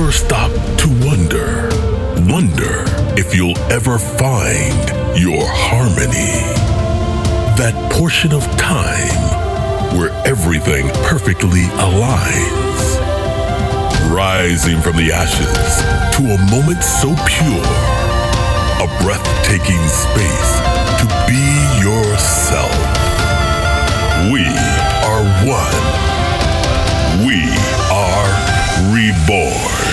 ever stop to wonder, wonder if you'll ever find your harmony? That portion of time where everything perfectly aligns. Rising from the ashes to a moment so pure, a breathtaking space to be yourself. We are one. We are reborn.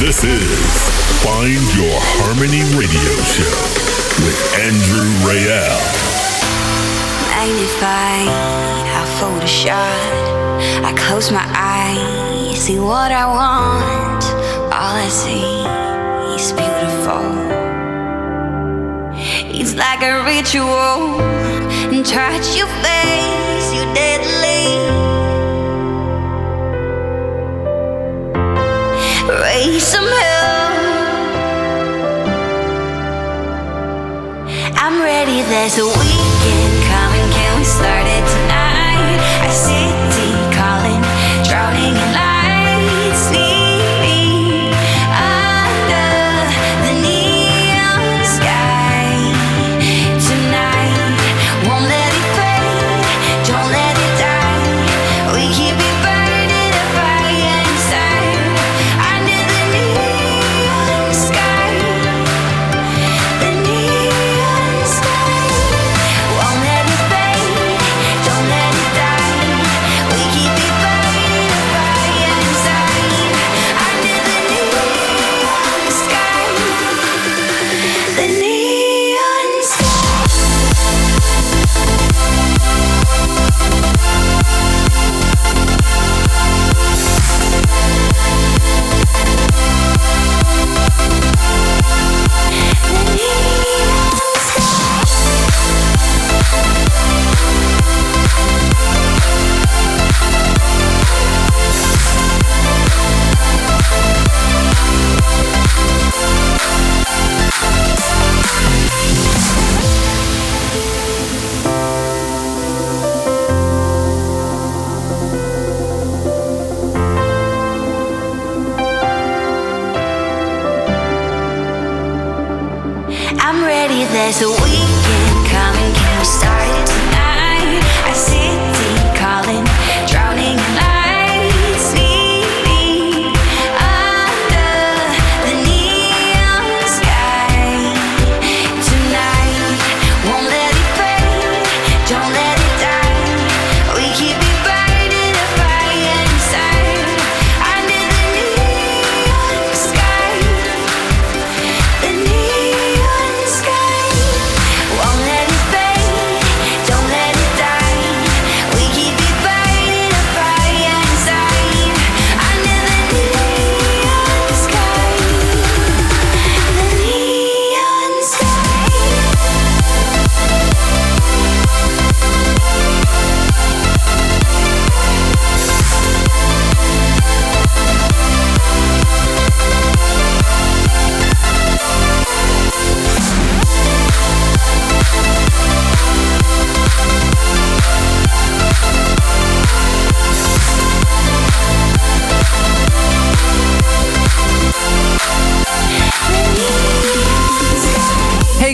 This is Find Your Harmony Radio Show with Andrew Rayel. Magnify, I shot. I close my eyes, see what I want. All I see is beautiful. It's like a ritual. Touch your face, you deadly. Raise some hell. I'm ready, there's a weekend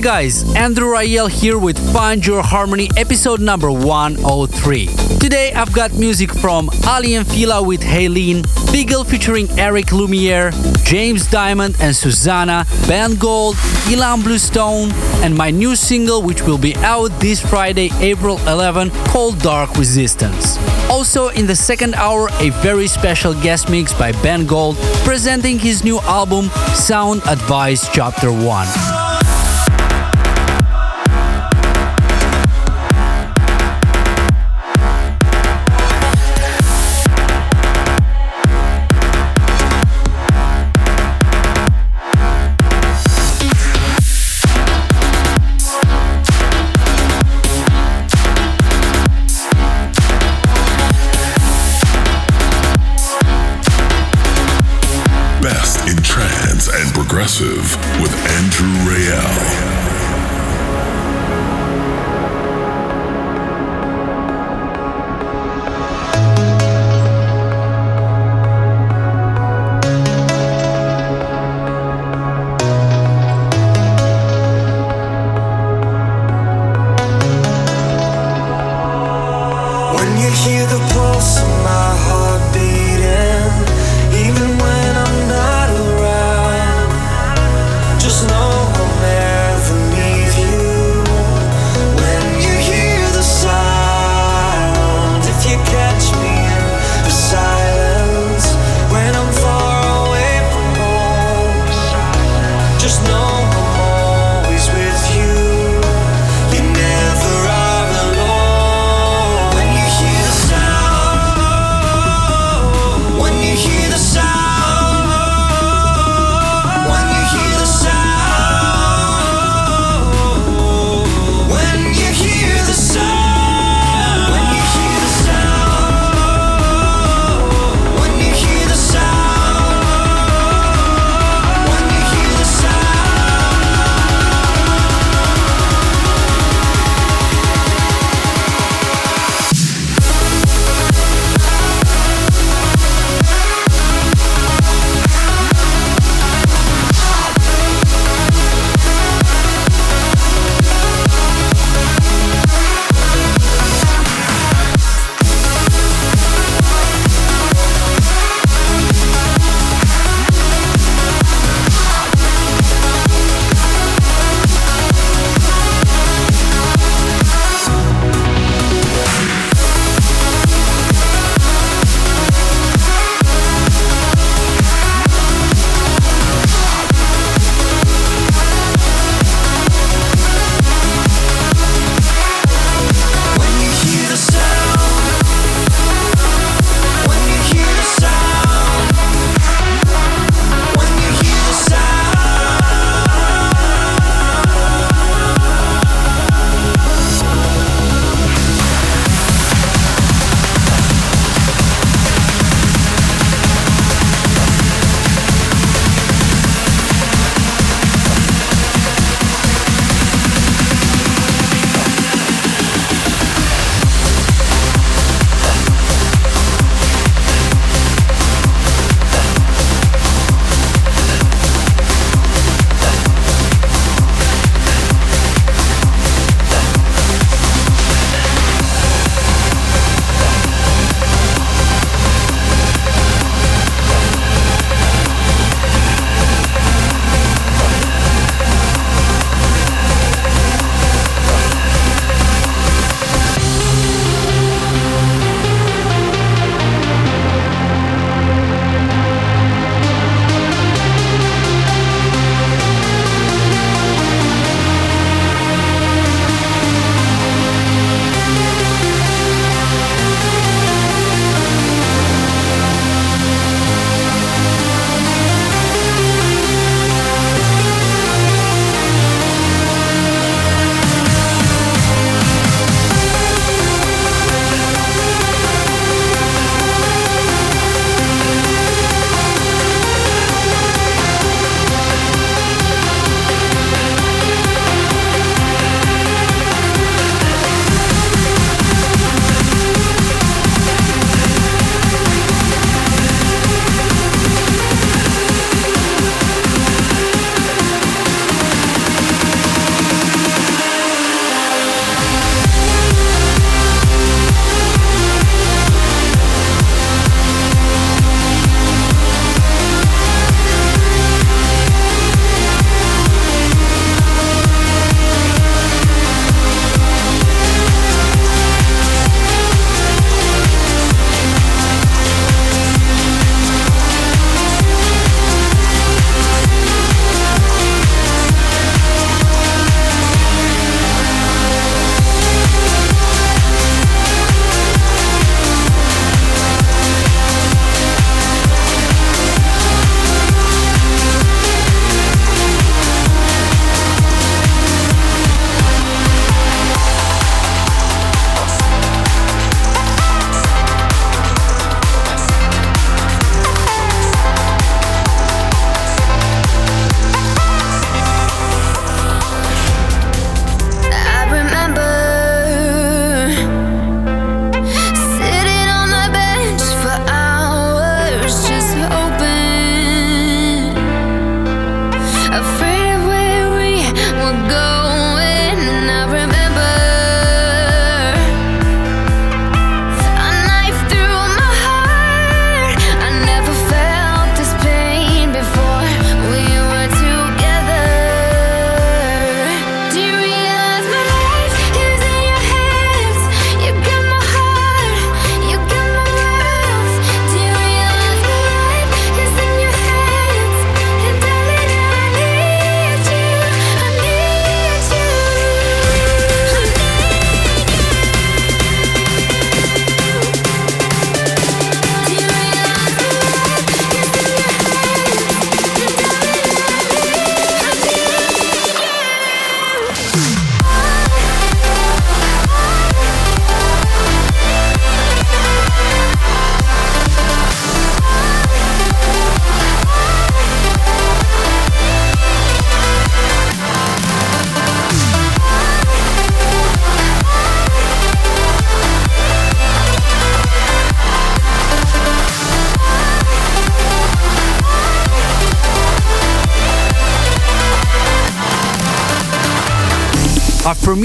guys, Andrew Rayel here with Find Your Harmony episode number 103. Today I've got music from Aly and Fila with Haliene, Beagle featuring Eric Lumiere, James Diamond and Susanna, Ben Gold, Ilan Bluestone, and my new single which will be out this Friday, April 11, called Dark Resistance. Also in the second hour, a very special guest mix by Ben Gold presenting his new album Sound Advice Chapter 1. Progressive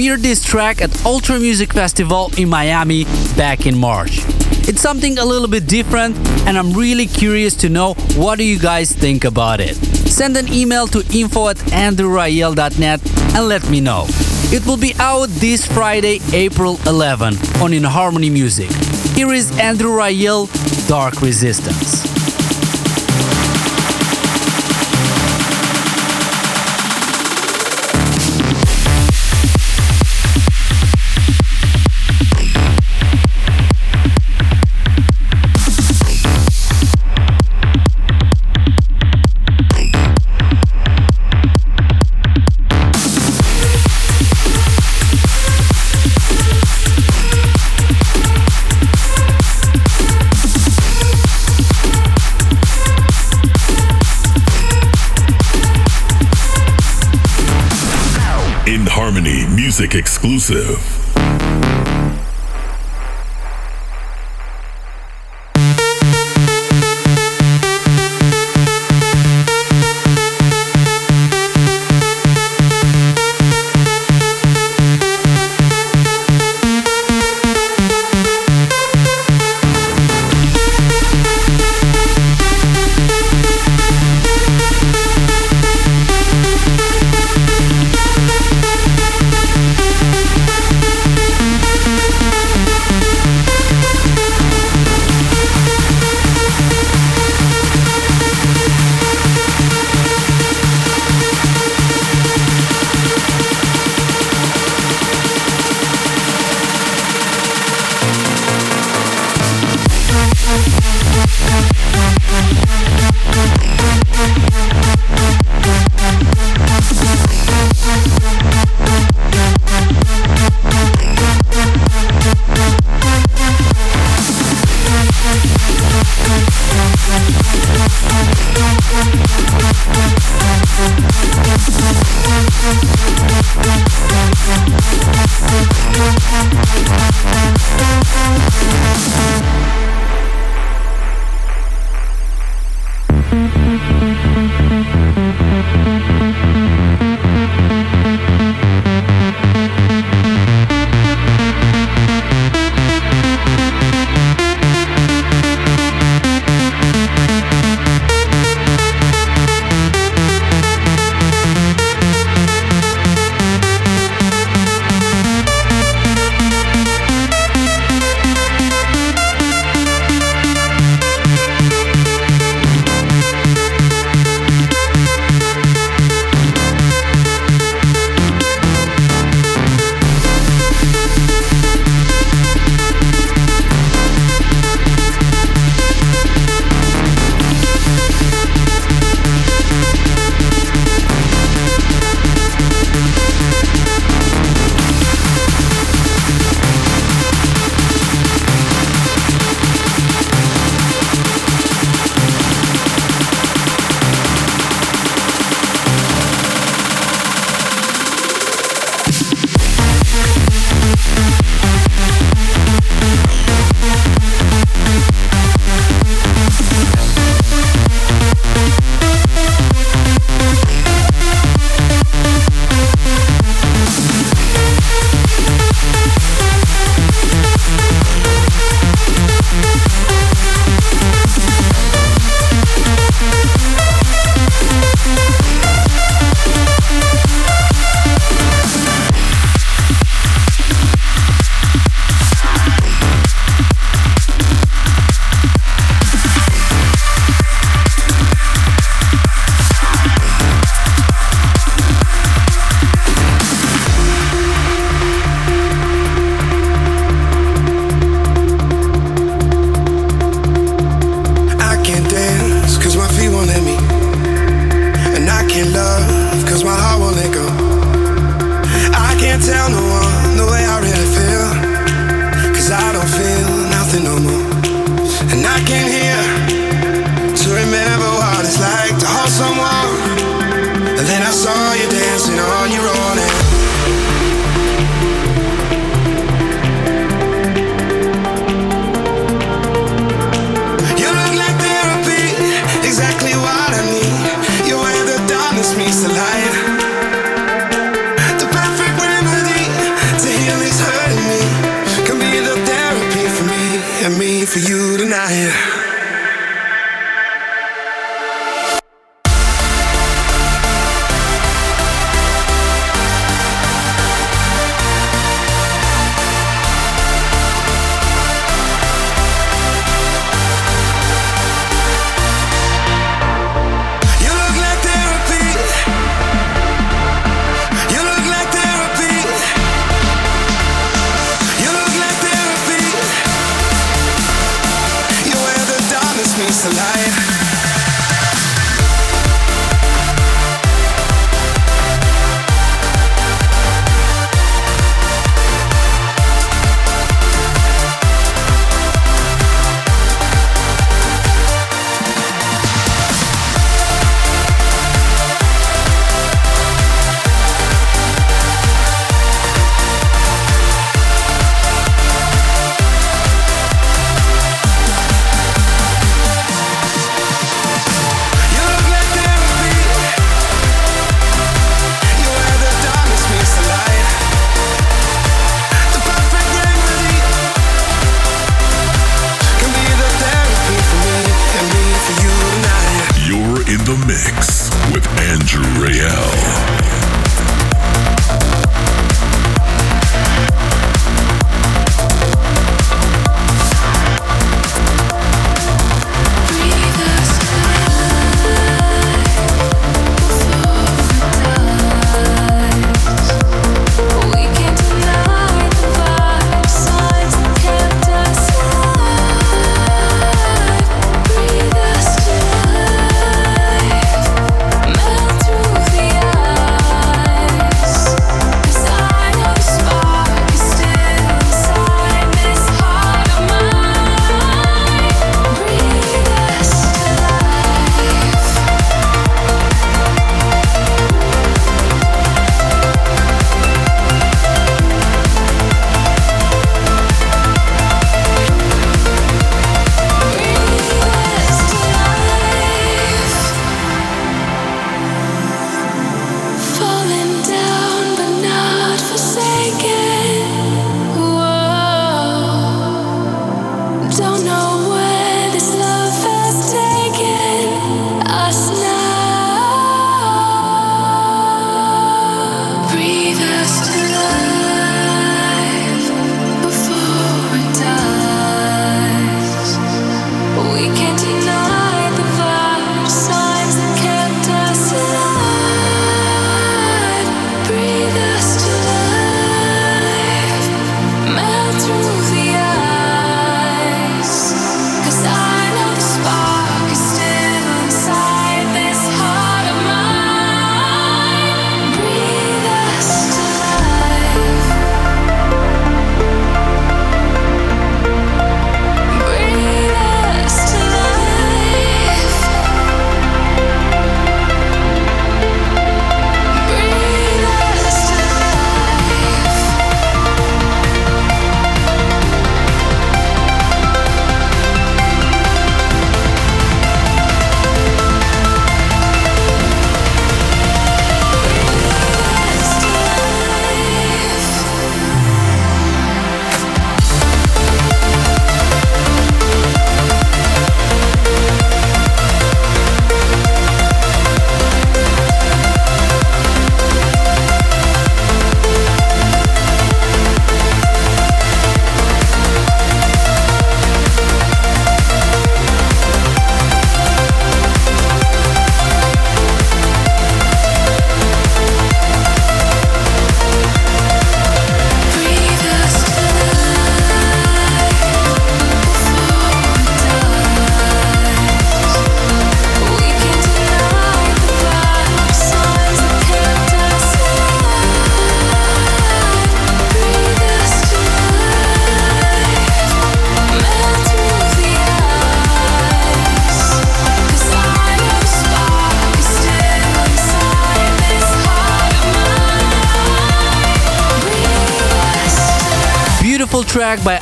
premiered this track at Ultra Music Festival in Miami back in March. It's something a little bit different and I'm really curious to know what do you guys think about it. Send an email to info at andrewrayel.net and let me know. It will be out this Friday, April 11 on In Harmony Music. Here is Andrew Rayel, Dark Resistance. Exclusive.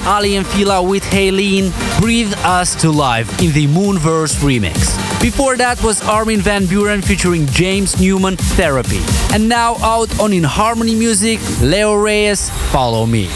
By Aly & Fila with Haliene, Breathe Us to Life in the Moonverse remix. Before that was Armin van Buuren featuring James Newman, Therapy. And now out on In Harmony Music, Leo Reyes, Follow Me.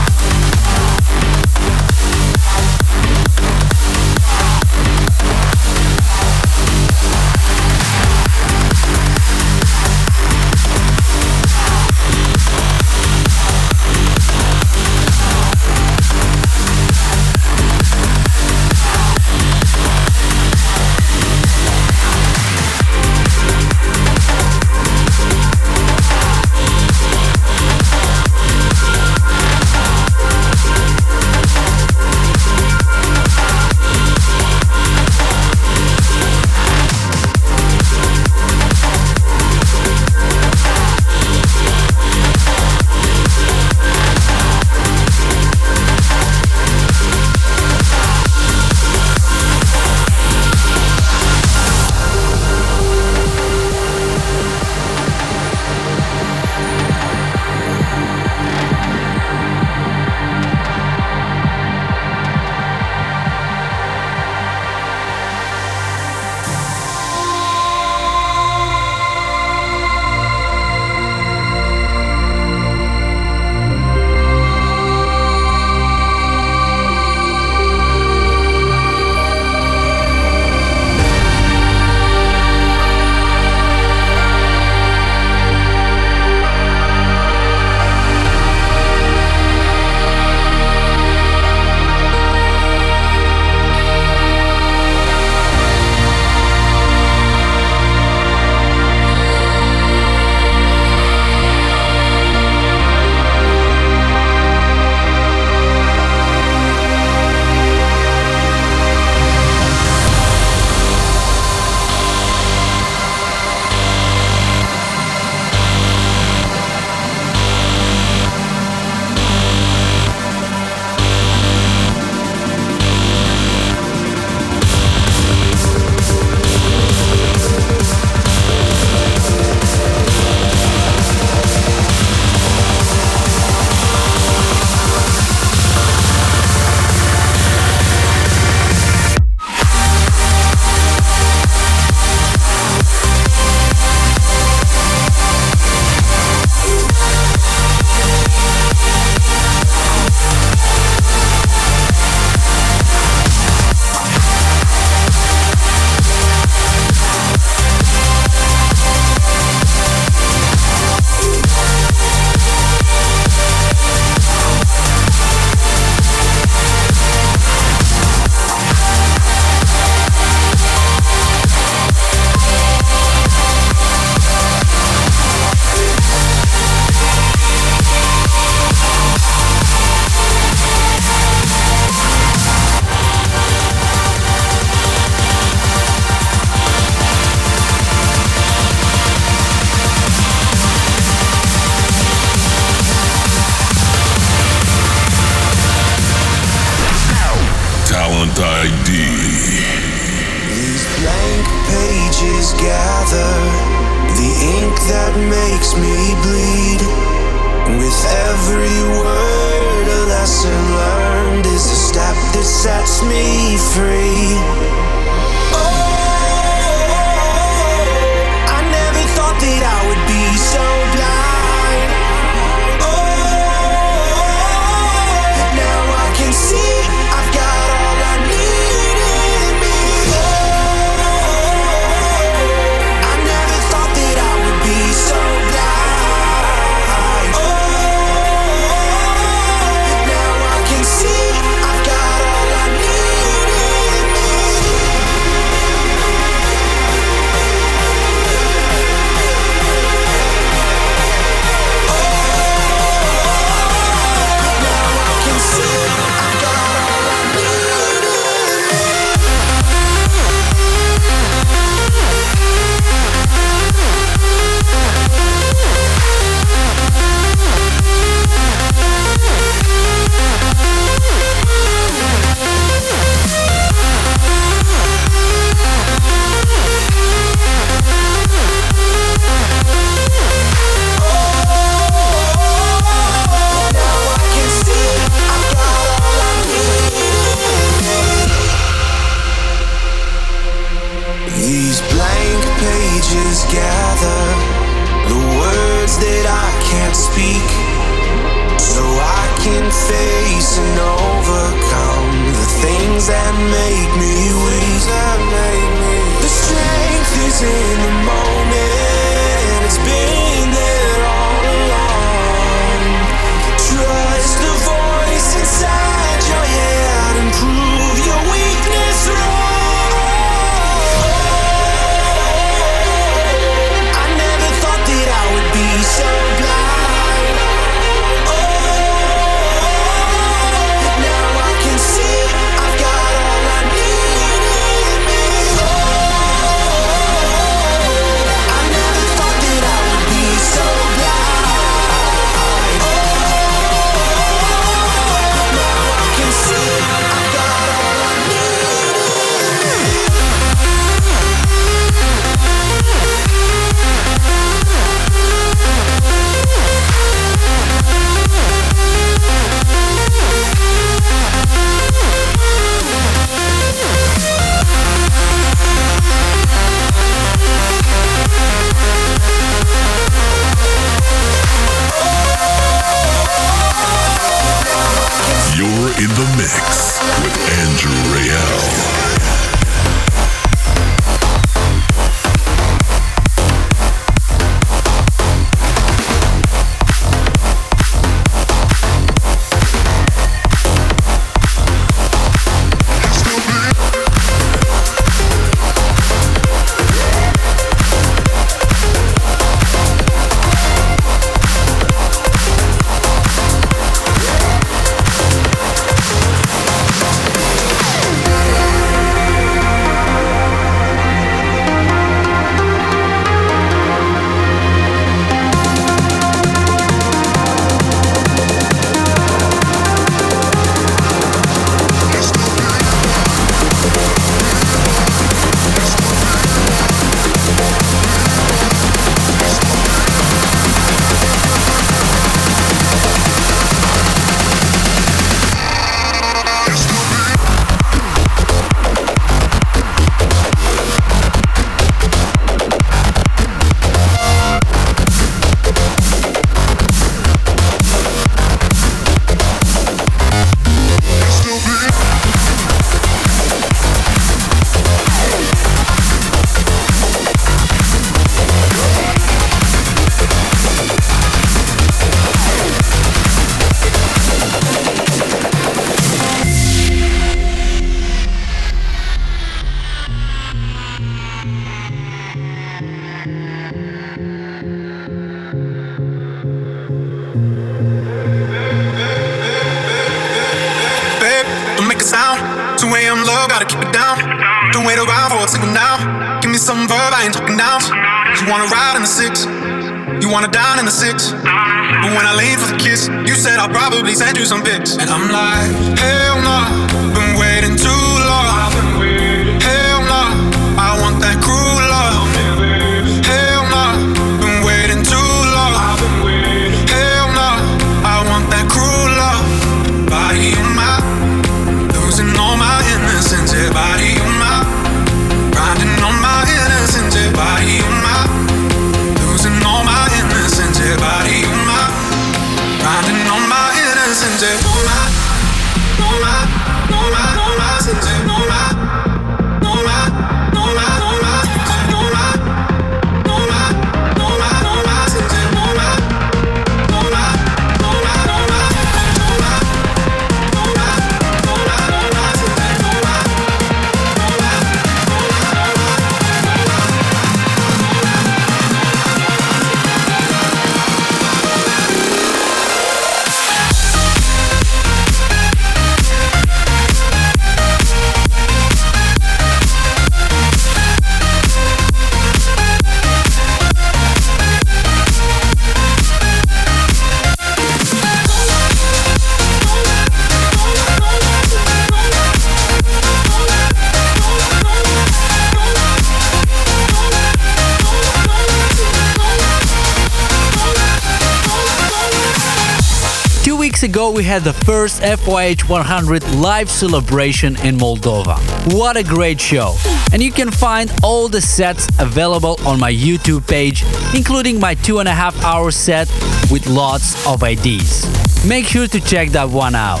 Ago, we had the first FYH 100 live celebration in Moldova. What a great show! And you can find all the sets available on my YouTube page, including my two and a half hour set with lots of IDs. Make sure to check that one out.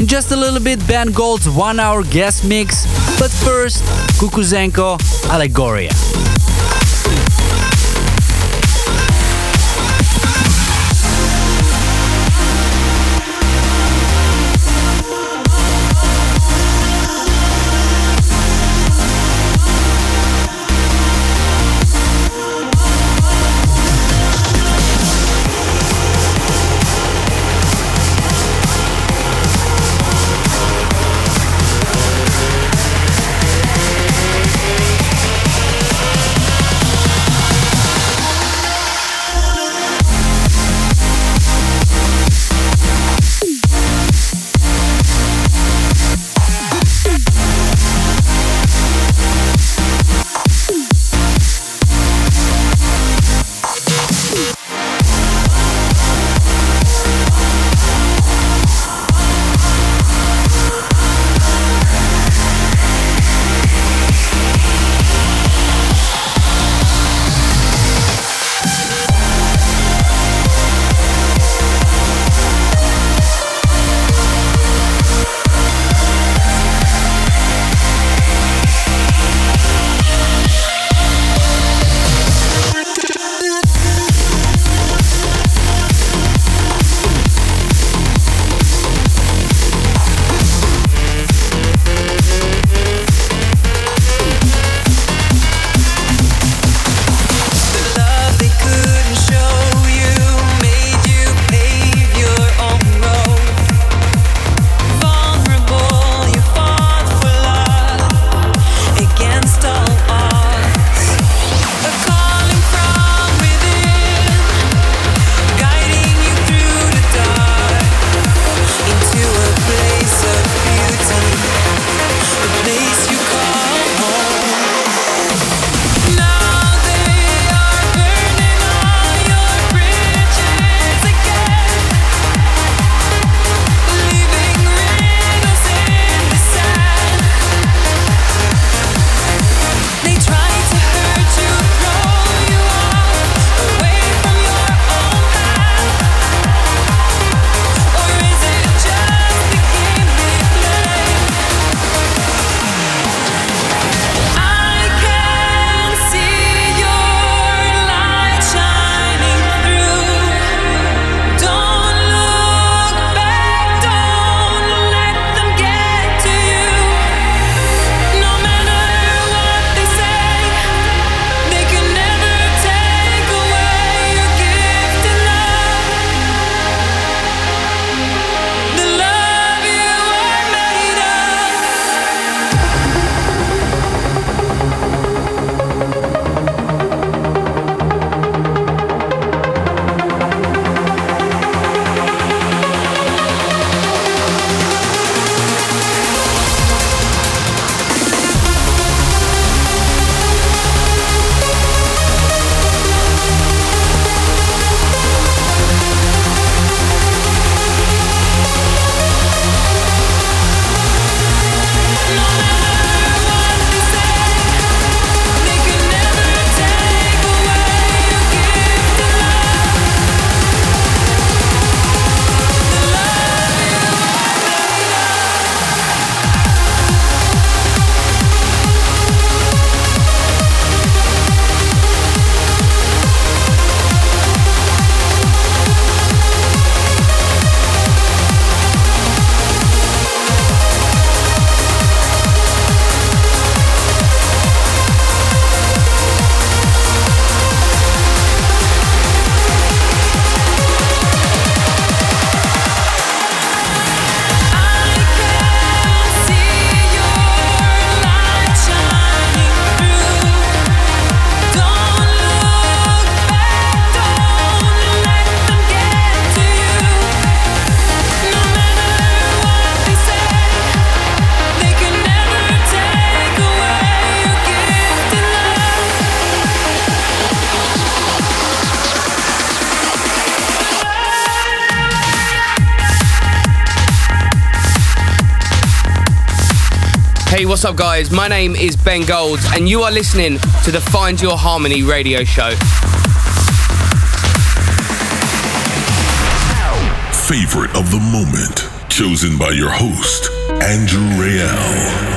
In just a little bit, Ben Gold's one hour guest mix, but first, Kukuzenko Allegoria. Up, guys? My name is Ben Gold, and you are listening to the Find Your Harmony radio show. Favorite of the moment, chosen by your host, Andrew Rayel.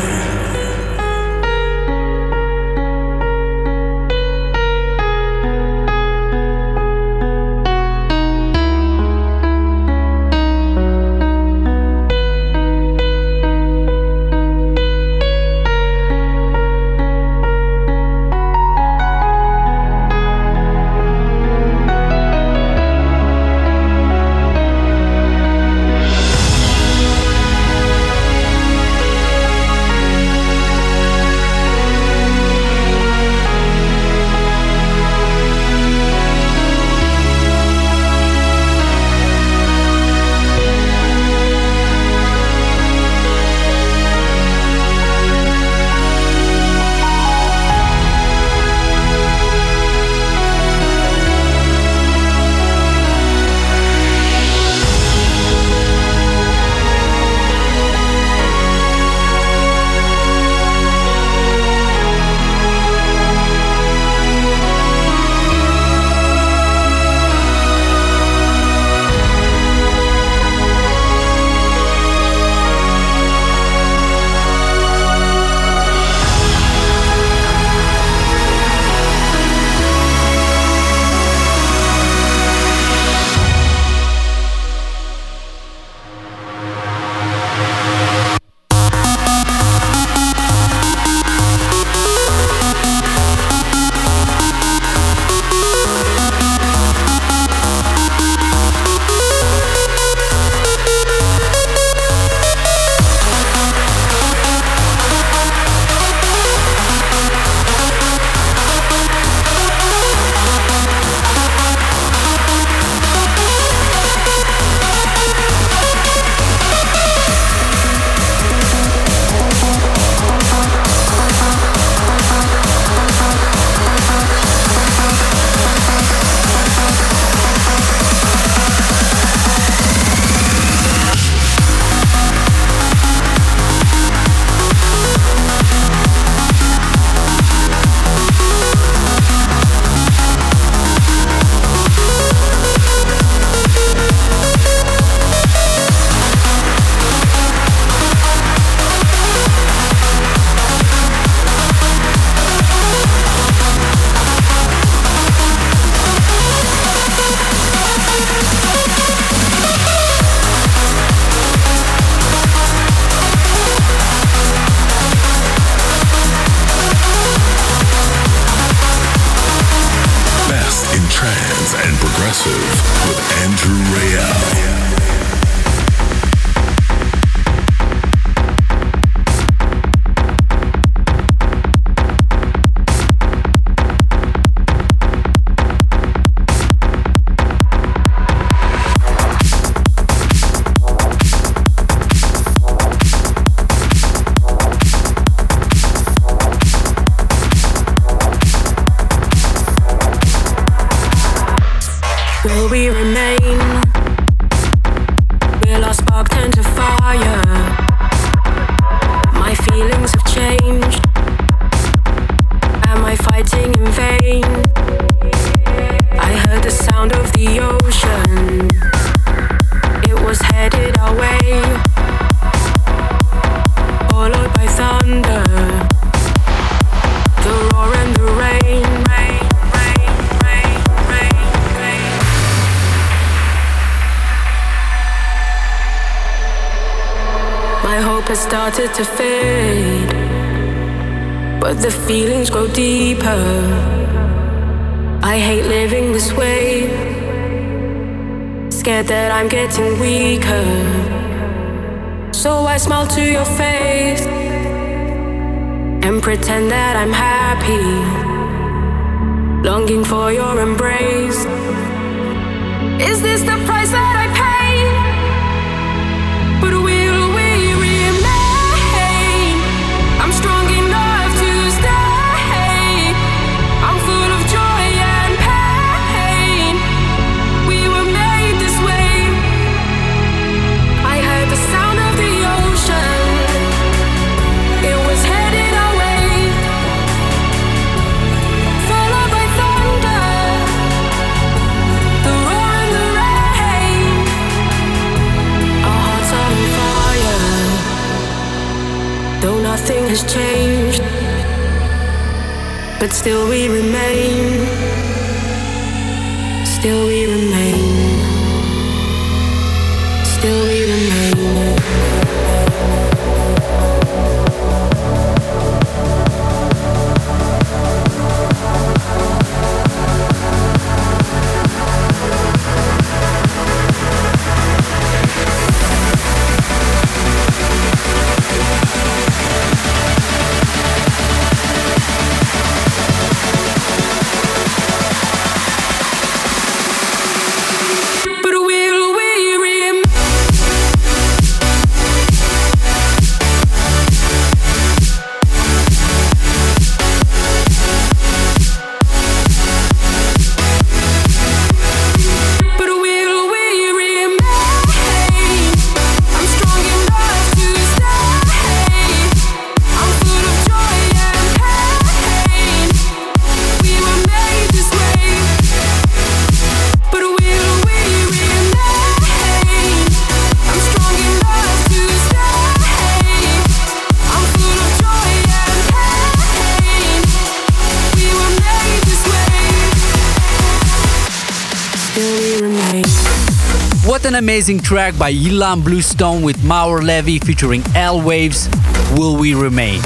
Amazing track by Ilan Bluestone with Maor Levi featuring EL Waves, Will We Remain?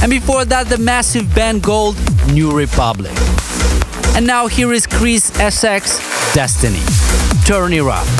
And before that, the massive Ben Gold, New Republic. And now here is Chris SX, Destiny. Turn it up.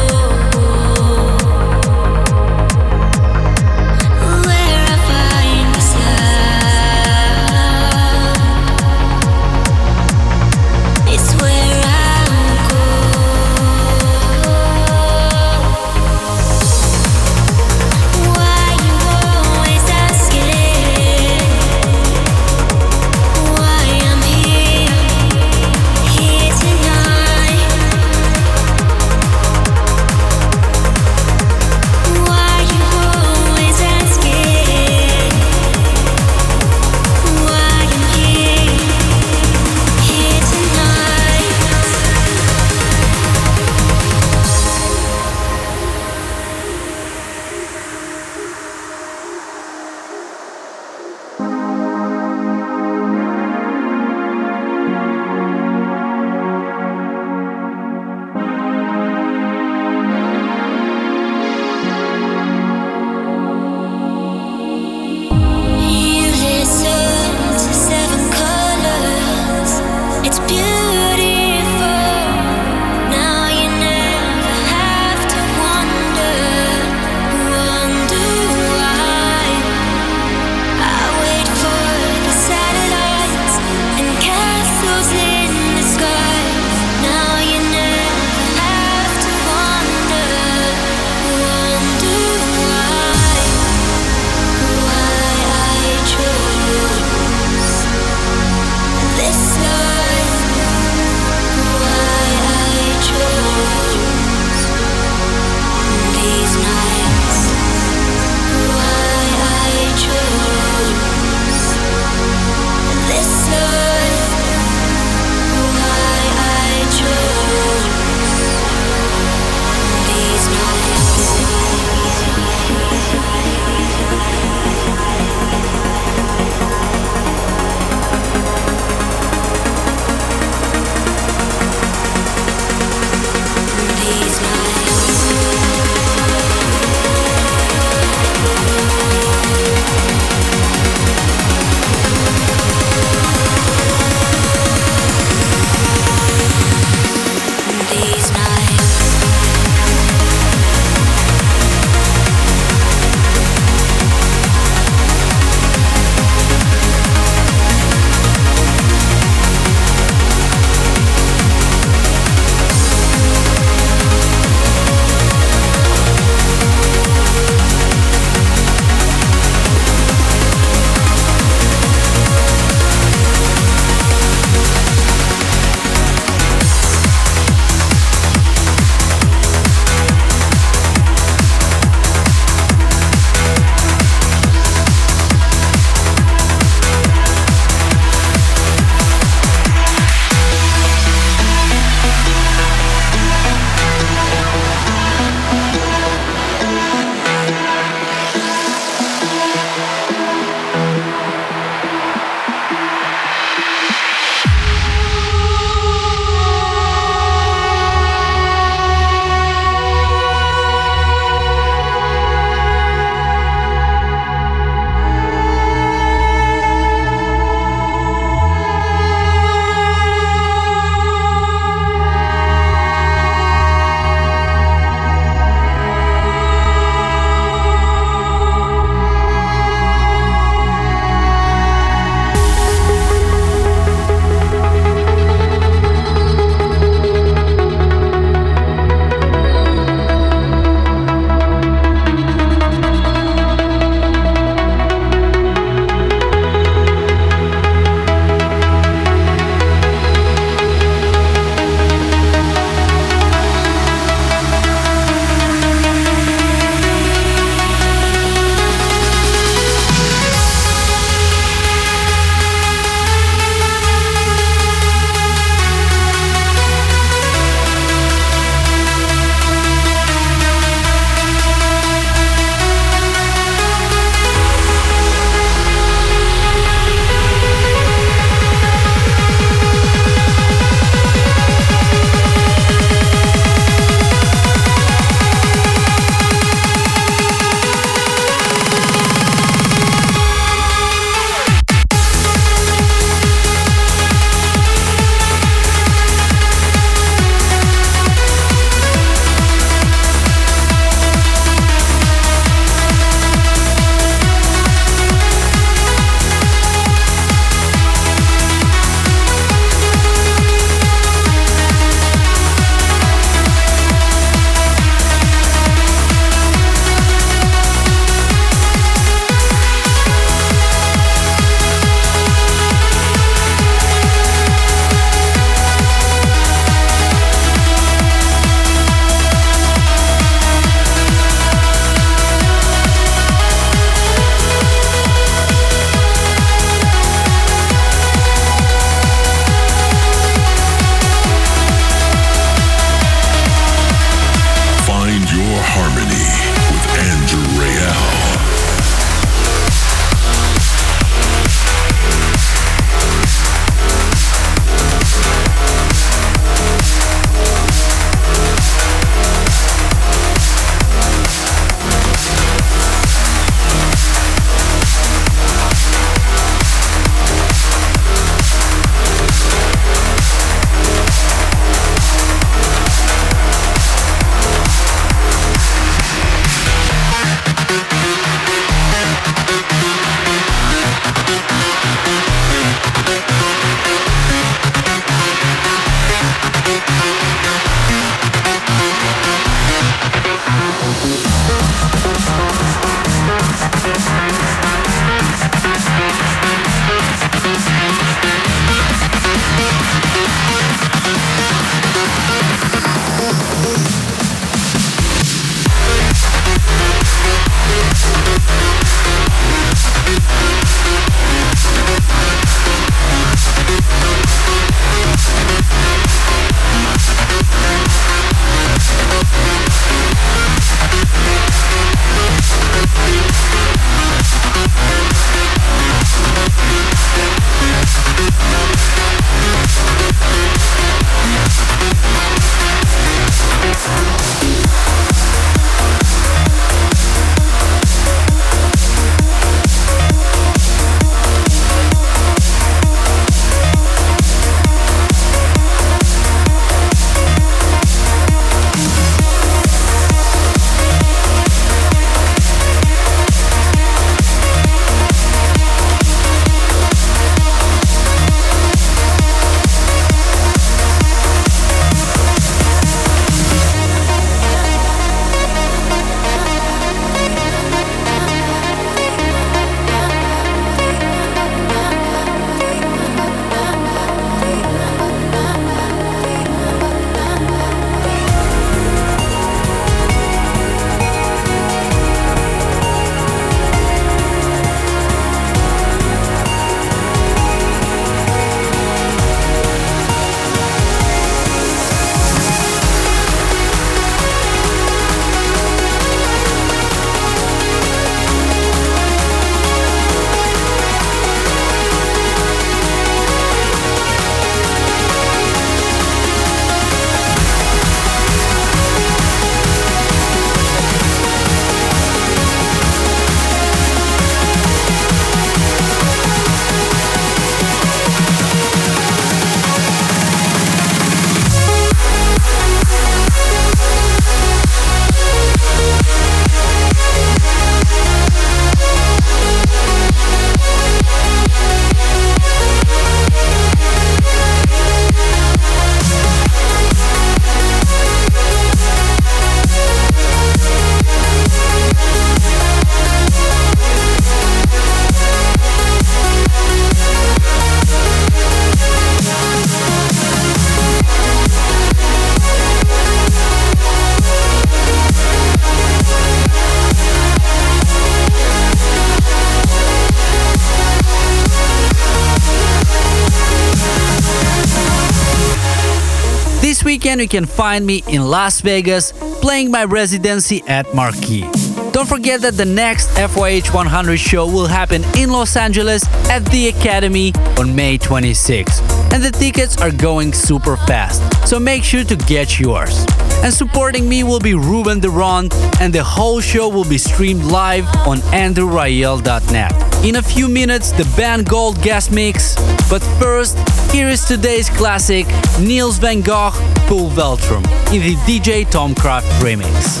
Weekend you can find me in Las Vegas playing my residency at Marquee. Don't forget that the next FYH 100 show will happen in Los Angeles at the Academy on May 26. And the tickets are going super fast, so make sure to get yours. And supporting me will be Ruben Ronde, and the whole show will be streamed live on andrewrayel.net. In a few minutes, the Ben Gold guest mix, but first, here is today's classic Niels van Gogh Pulverturm in the DJ Tomcraft remix.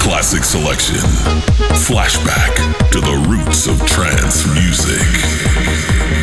Classic selection. Flashback to the roots of trance music.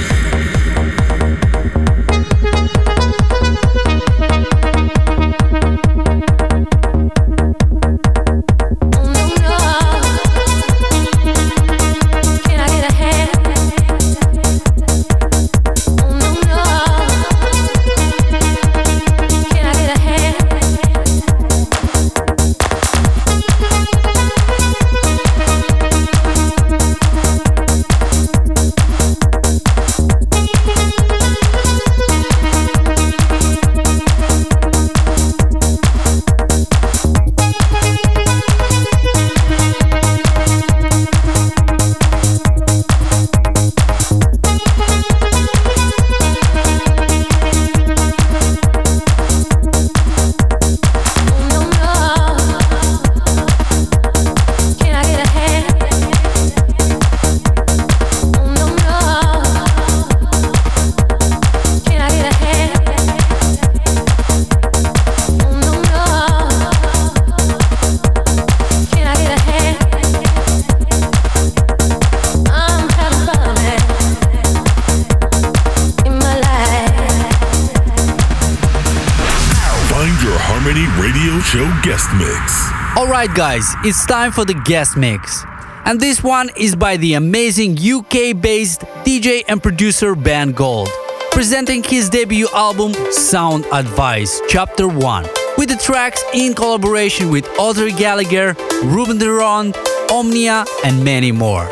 Alright, guys, it's time for the guest mix. And this one is by the amazing UK based DJ and producer Ben Gold, presenting his debut album Sound Advice, Chapter 1, with the tracks in collaboration with Audrey Gallagher, Ruben de Ronde, Omnia, and many more.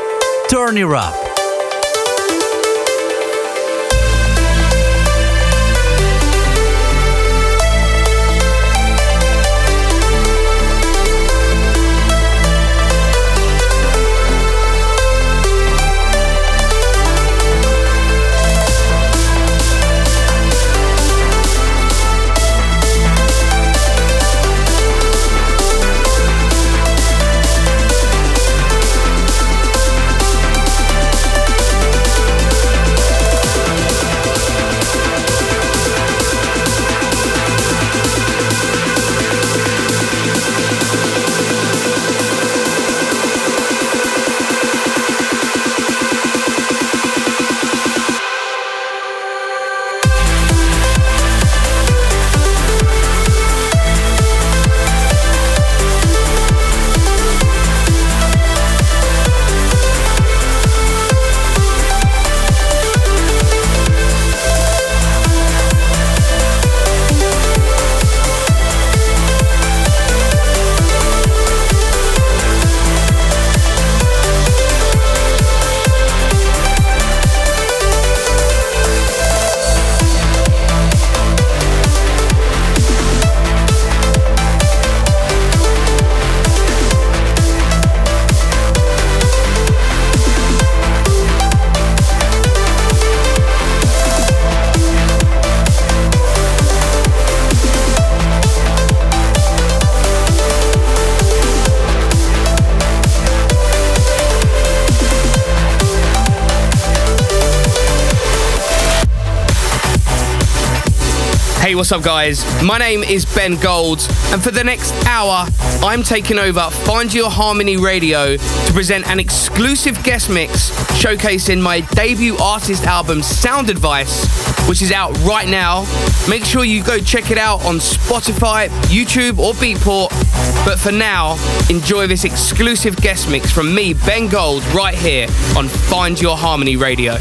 Turn it up. What's up, guys? My name is Ben Gold, and for the next hour, I'm taking over Find Your Harmony Radio to present an exclusive guest mix showcasing my debut artist album, Sound Advice, which is out right now. Make sure you go check it out on Spotify, YouTube, or Beatport. But for now, enjoy this exclusive guest mix from me, Ben Gold, right here on Find Your Harmony Radio.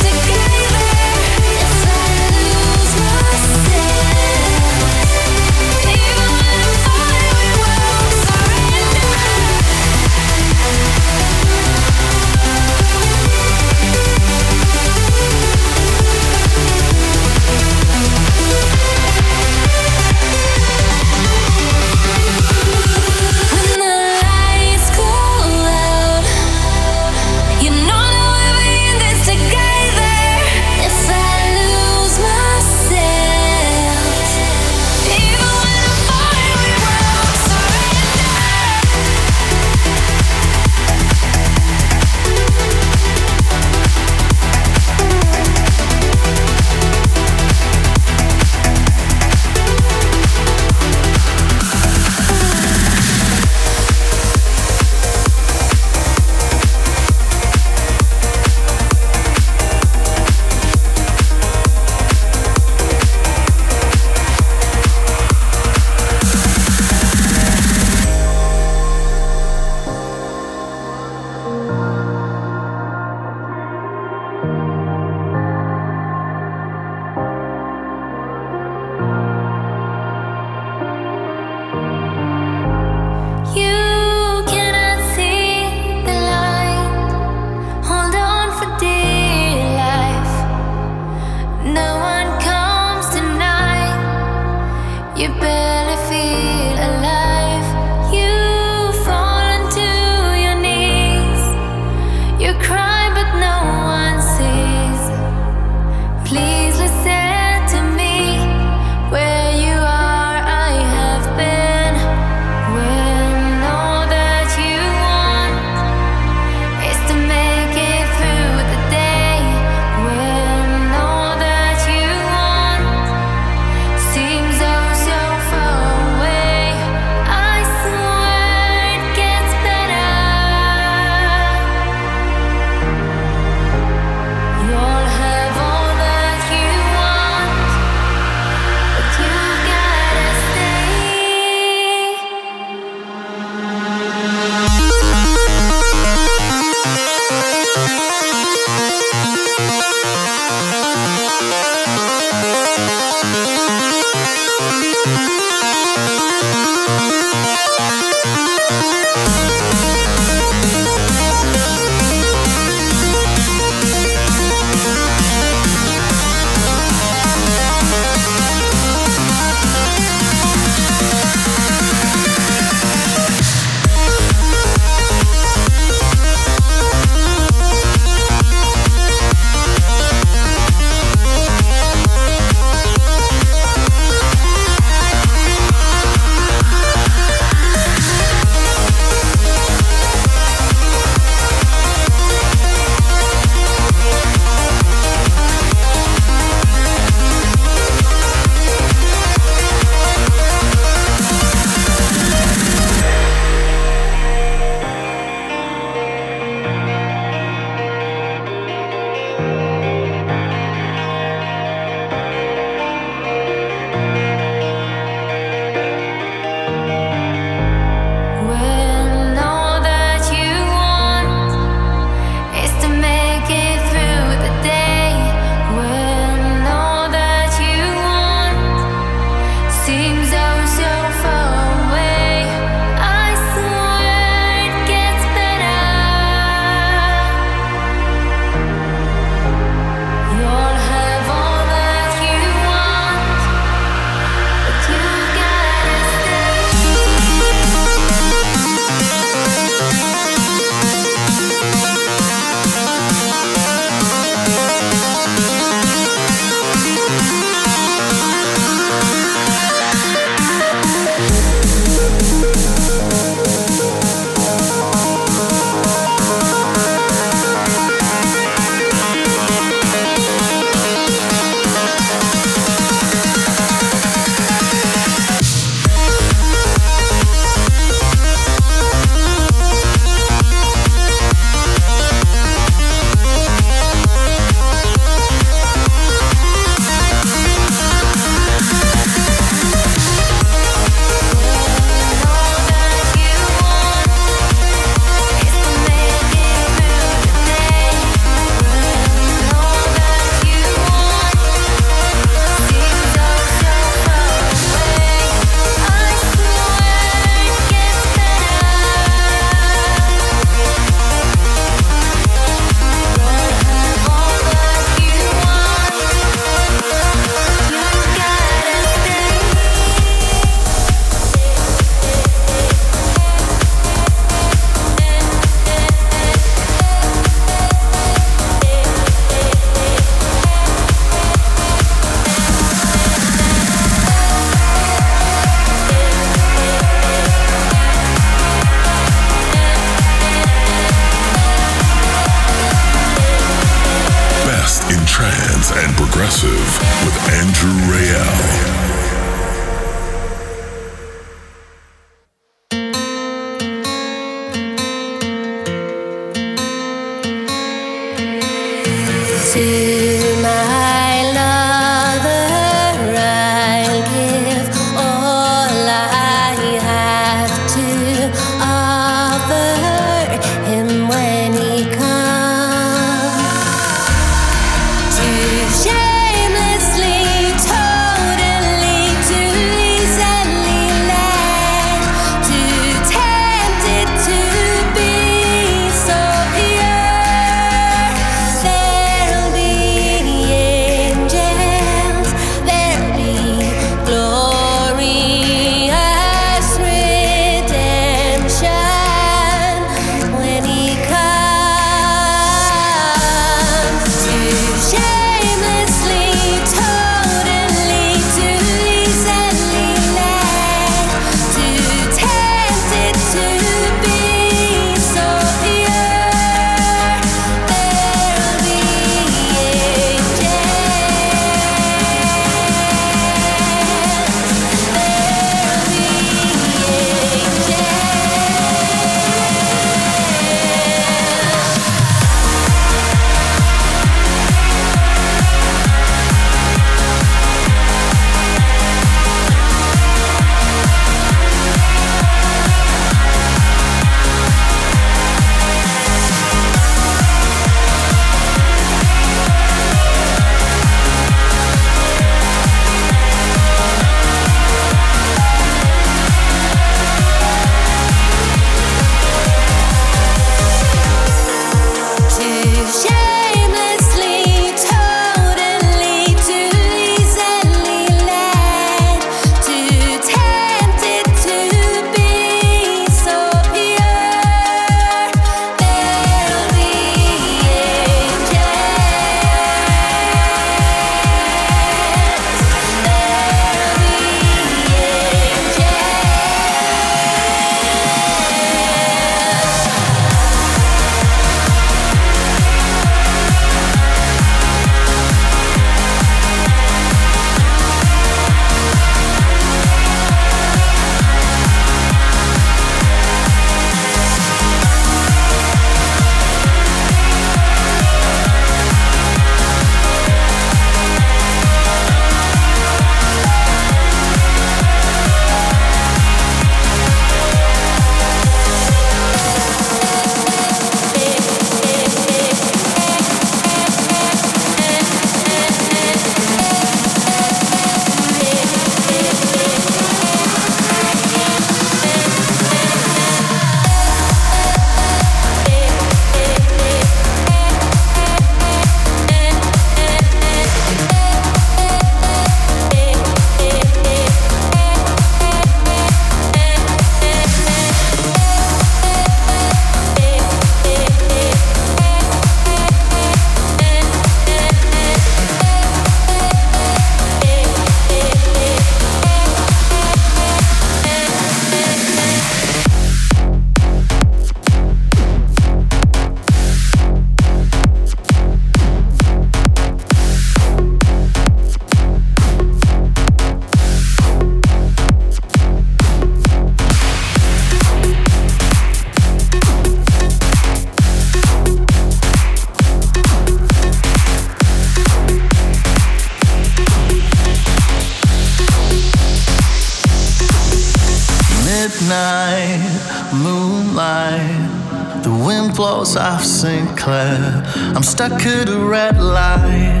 Stuck at a red light,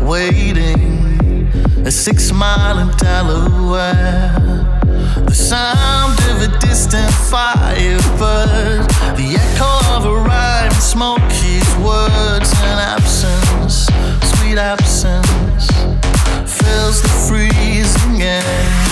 waiting. A six mile in Delaware. The sound of a distant firebird, the echo of a rhyme, smoke his words, and absence, sweet absence, fills the freezing air.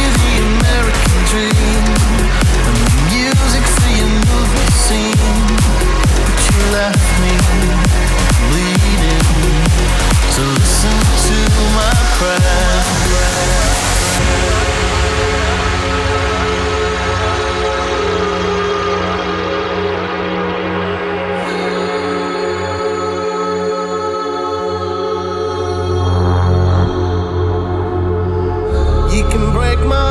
my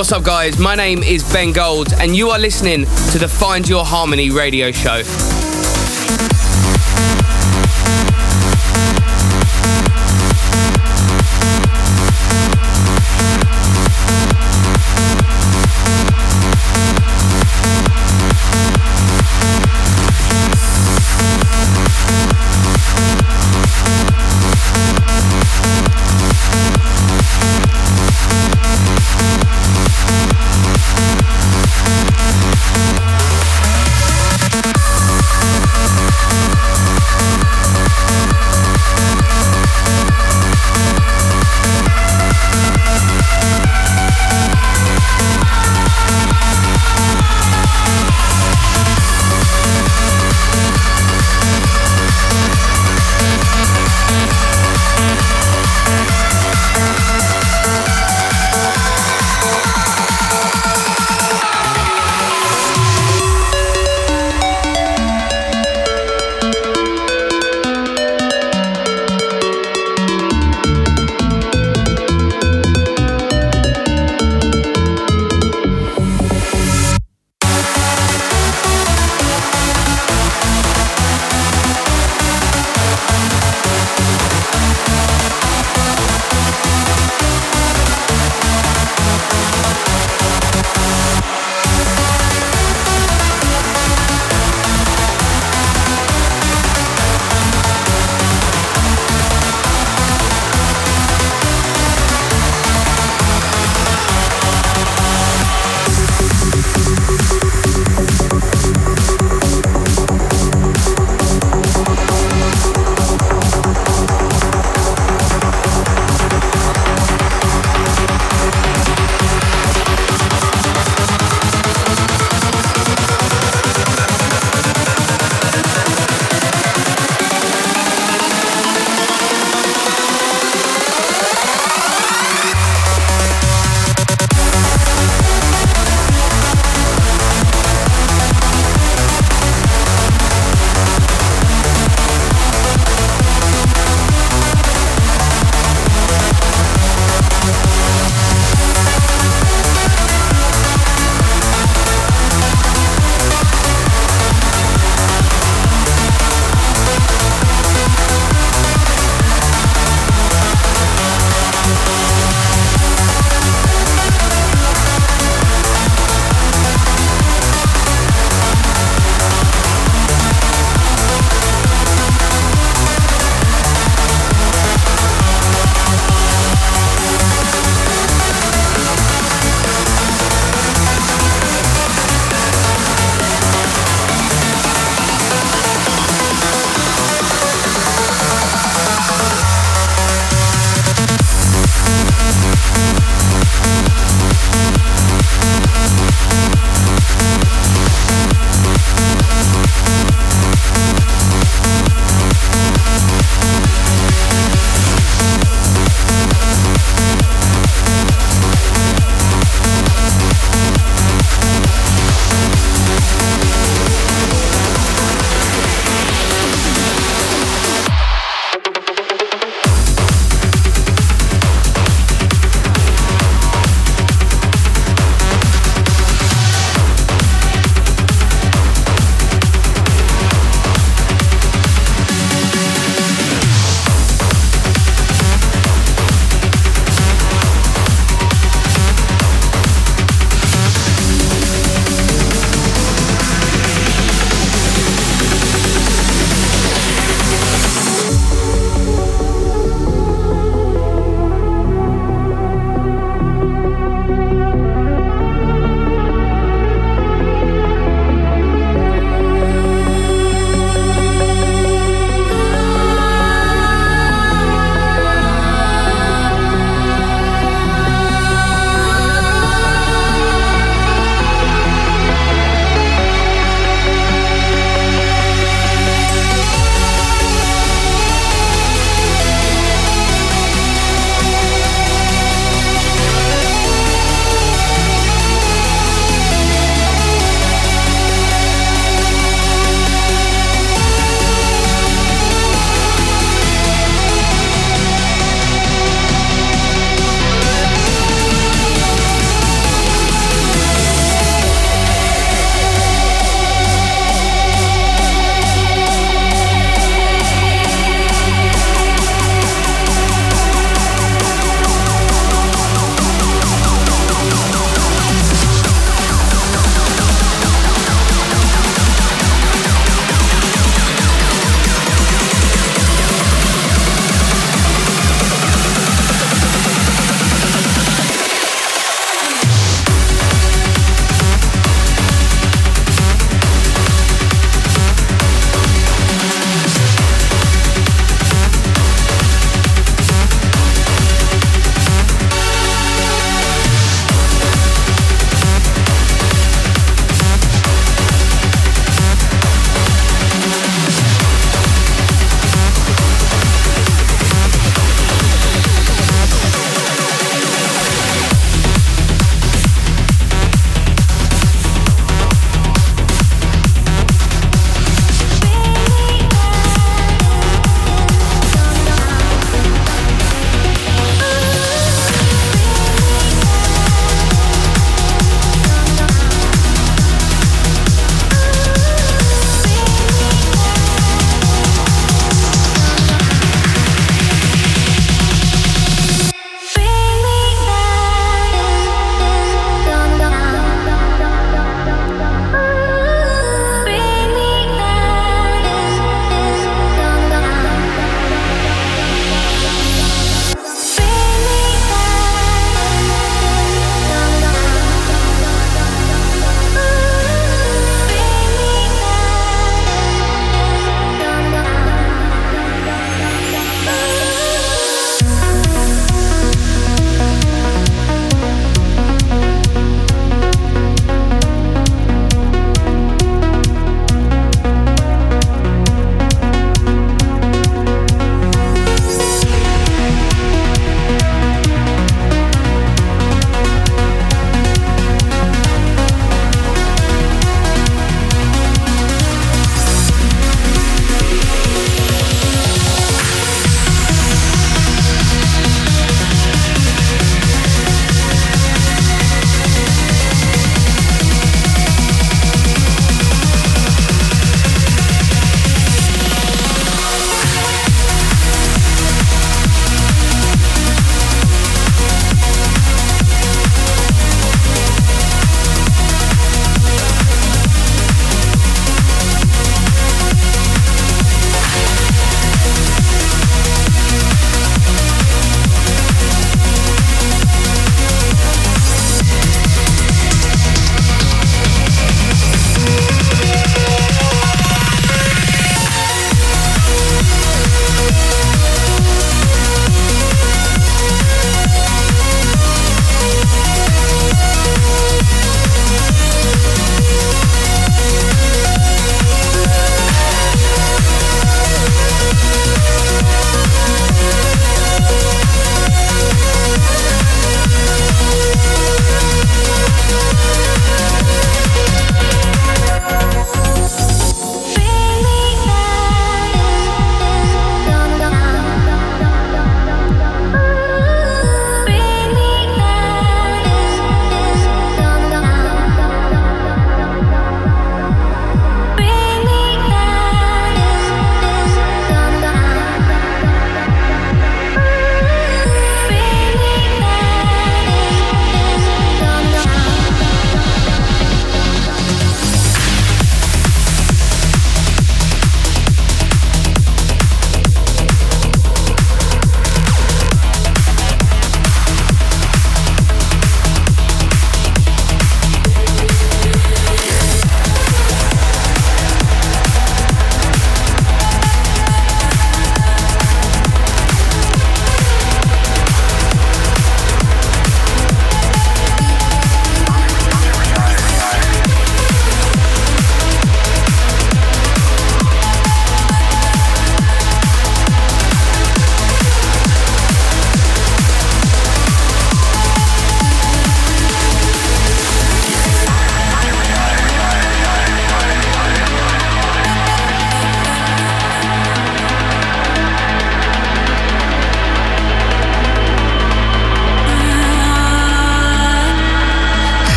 What's up, guys? My name is Ben Gold, and you are listening to the Find Your Harmony radio show.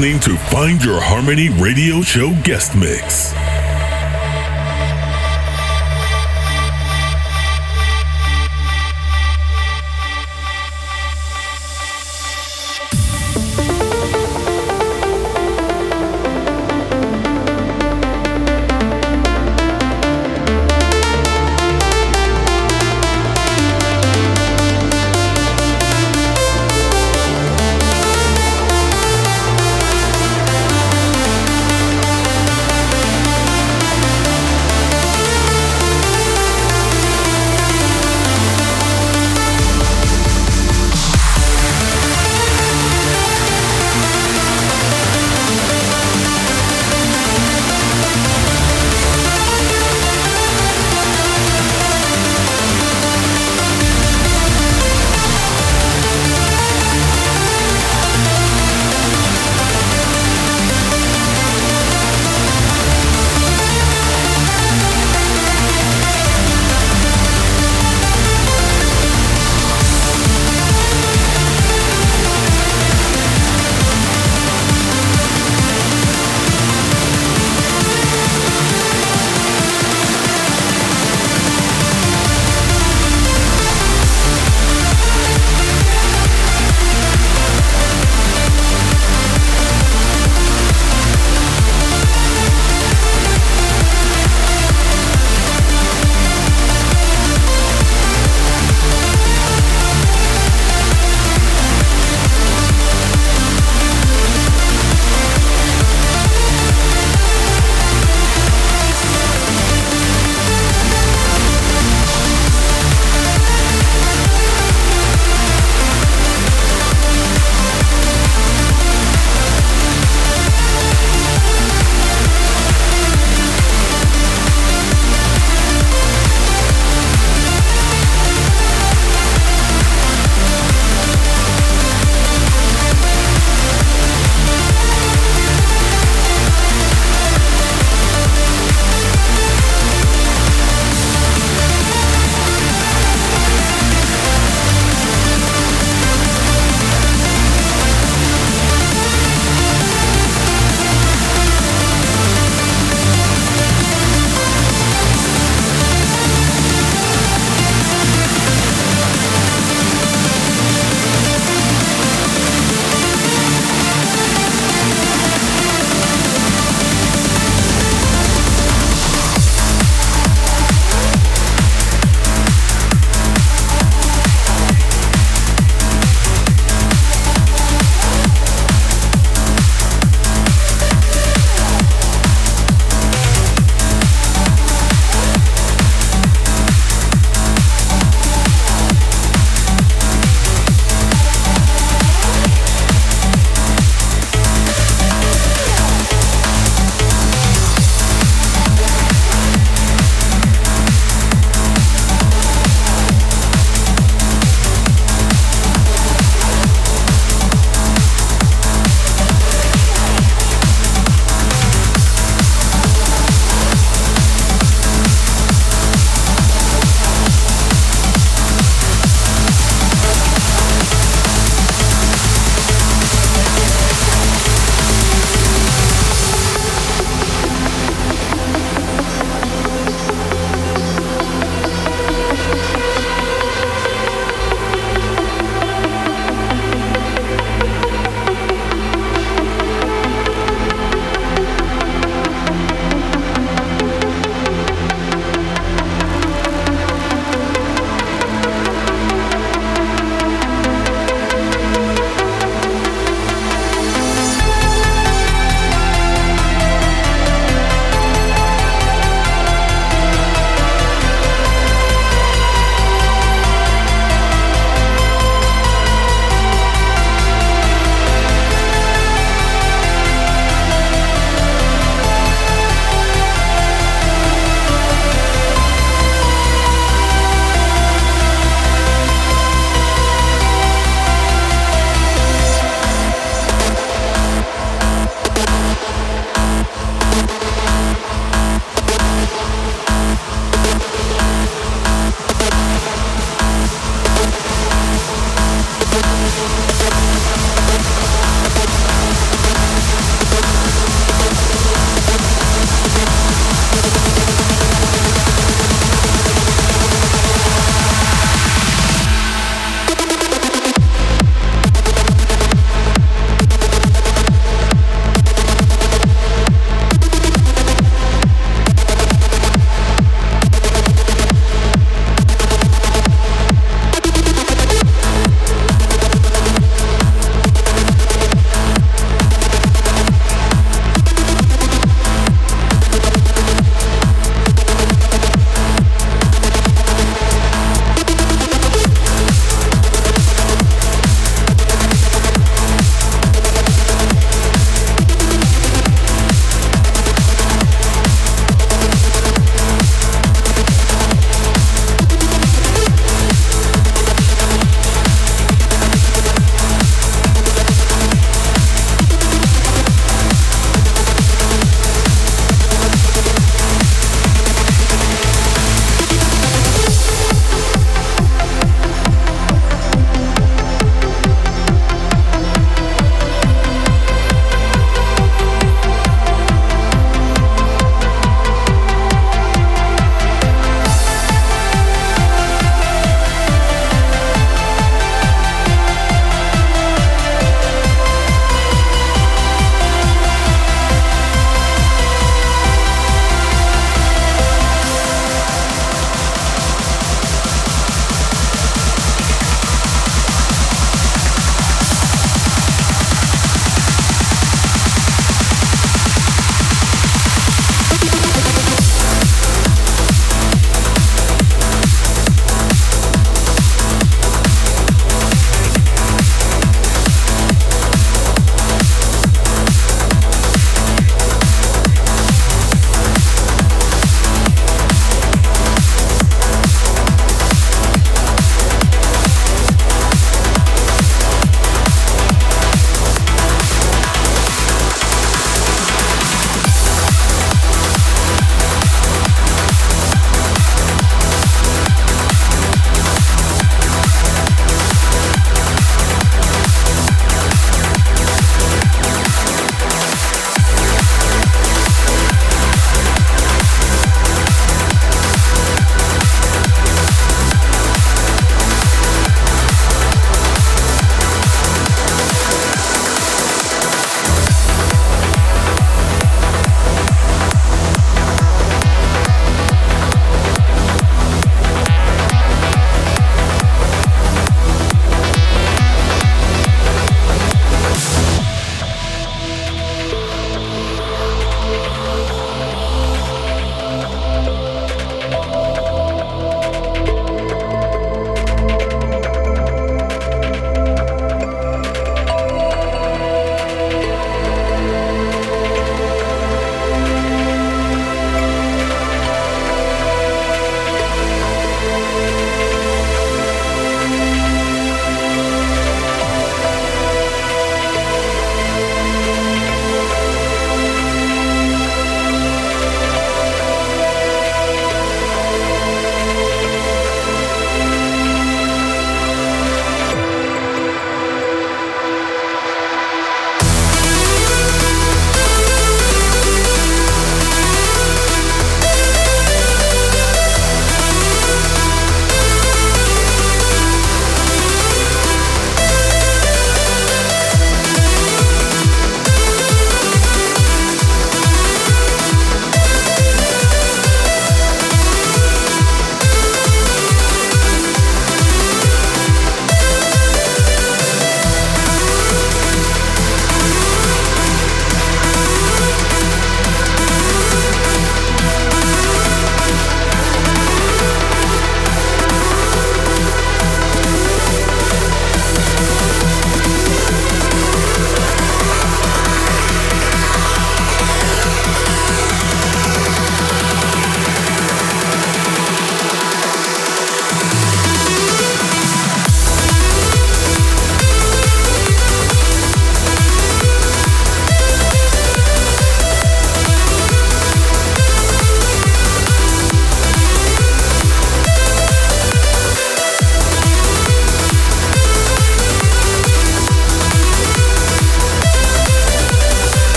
Listening to Find Your Harmony Radio Show guest mix.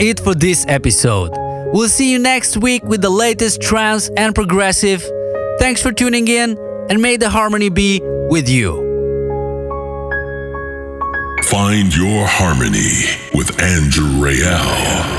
It for this episode. We'll see you next week with the latest trance and progressive. Thanks for tuning in, and may the harmony be with you. Find your harmony with Andrew Rayel.